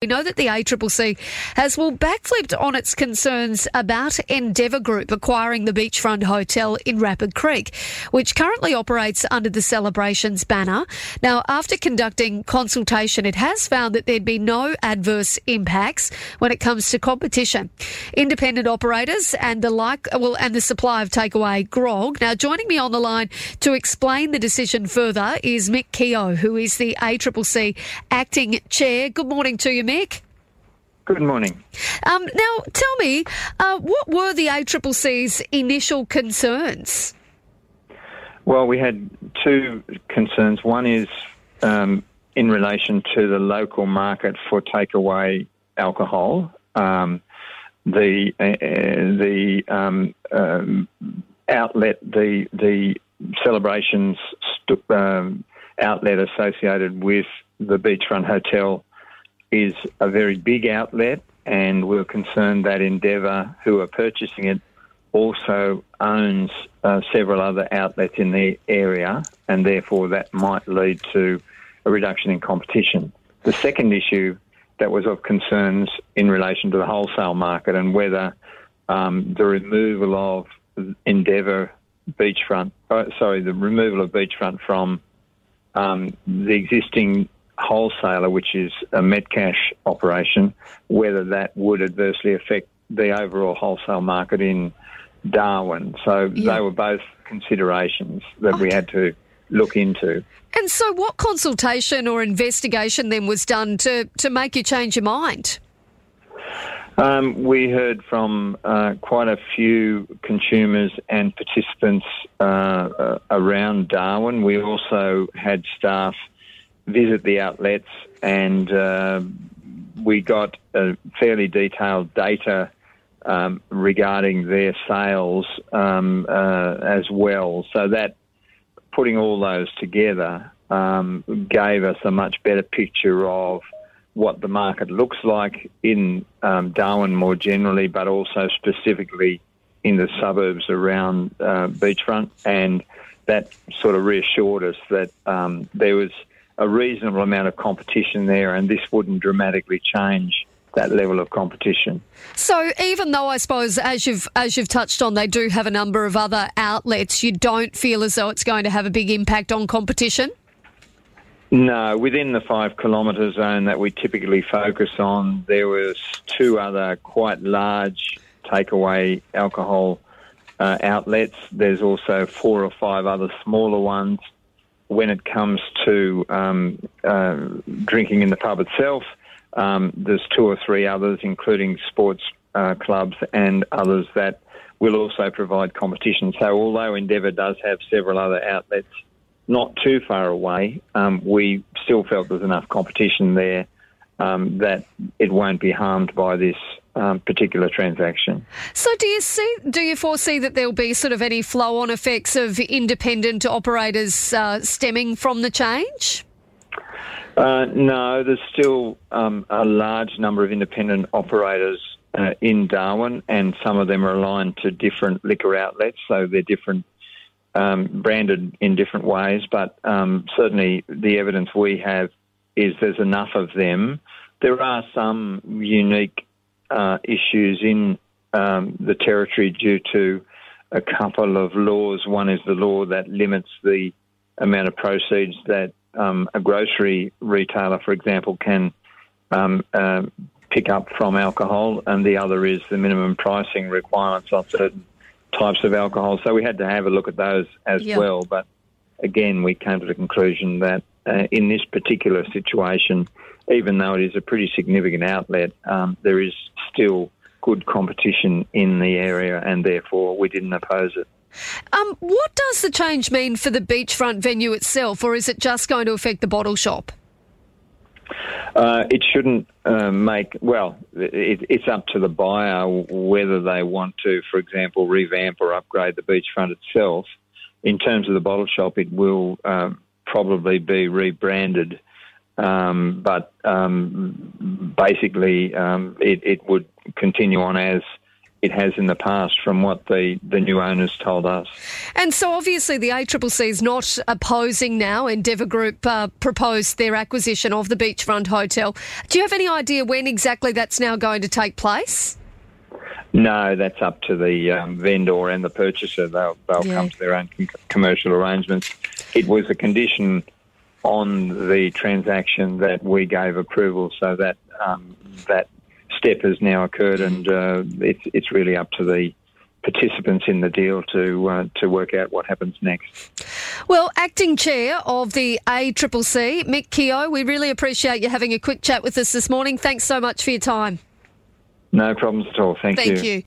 We know that the ACCC has well backflipped on its concerns about Endeavour Group acquiring the beachfront hotel in Rapid Creek, which currently operates under the Celebrations banner. Now, after conducting consultation, it has found that there'd be no adverse impacts when it comes to competition. Independent operators and the like, well, and the supply of takeaway grog. Now, joining me on the line to explain the decision further is Mick Keogh, who is the ACCC acting chair. Good morning to you. Mick. Good morning. Um, now, tell me, uh, what were the ACCC's initial concerns? Well, we had two concerns. One is um, in relation to the local market for takeaway alcohol. Um, the uh, the um, um, outlet, the the celebrations st- um, outlet associated with the beachfront hotel is a very big outlet, and we're concerned that Endeavour, who are purchasing it, also owns uh, several other outlets in the area, and therefore that might lead to a reduction in competition. The second issue that was of concerns in relation to the wholesale market and whether um, the removal of Endeavour beachfront, uh, sorry, the removal of beachfront from um, the existing wholesaler, which is a Metcash operation, whether that would adversely affect the overall wholesale market in Darwin. So yeah. they were both considerations that okay. we had to look into. And so, what consultation or investigation then was done to, to make you change your mind? Um, we heard from uh, quite a few consumers and participants uh, uh, around Darwin. We also had staff visit the outlets, and uh, we got a fairly detailed data um, regarding their sales um, uh, as well. So that putting all those together um, gave us a much better picture of what the market looks like in um, Darwin more generally, but also specifically in the suburbs around uh, beachfront, and that sort of reassured us that um, there was a reasonable amount of competition there, and this wouldn't dramatically change that level of competition. So even though I suppose as you've as you've touched on they do have a number of other outlets, you don't feel as though it's going to have a big impact on competition? No, within the five kilometre zone that we typically focus on, there was two other quite large takeaway alcohol uh, outlets. There's also four or five other smaller ones when it comes to um, uh, drinking in the pub itself, um, there's two or three others, including sports uh, clubs and others that will also provide competition. So, although Endeavour does have several other outlets not too far away, um, we still felt there's enough competition there um, that it won't be harmed by this um, particular transaction. So, do you see? Do you foresee that there'll be sort of any flow-on effects of independent operators uh, stemming from the change? Uh, no, there's still um, a large number of independent operators uh, in Darwin, and some of them are aligned to different liquor outlets, so they're different. Um, branded in different ways, but um, certainly the evidence we have is there's enough of them. There are some unique uh, issues in um, the territory due to a couple of laws. One is the law that limits the amount of proceeds that um, a grocery retailer, for example, can um, uh, pick up from alcohol, and the other is the minimum pricing requirements on certain types of alcohol. So we had to have a look at those as yep. well. But again, we came to the conclusion that uh, in this particular situation, even though it is a pretty significant outlet, um, there is still good competition in the area, and therefore we didn't oppose it. Um, what does the change mean for the beachfront venue itself, or is it just going to affect the bottle shop? Uh, it shouldn't uh, make, well, it, it's up to the buyer whether they want to, for example, revamp or upgrade the beachfront itself. In terms of the bottle shop, it will um, probably be rebranded um, but um, basically, um, it, it, would continue on as it has in the past from what the, the new owners told us. And so obviously the ACCC is not opposing now. Endeavour Group uh, proposed their acquisition of the Beachfront Hotel. Do you have any idea when exactly that's now going to take place? No, that's up to the um, vendor and the purchaser. They'll, they'll yeah. come to their own com- commercial arrangements. It was a condition on the transaction that we gave approval so that um, that step has now occurred, and uh, it's it's really up to the participants in the deal to uh, to work out what happens next. Well, acting chair of the ACCC, Mick Keogh, we really appreciate you having a quick chat with us this morning. Thanks so much for your time. No problems at all. Thank, Thank you. you.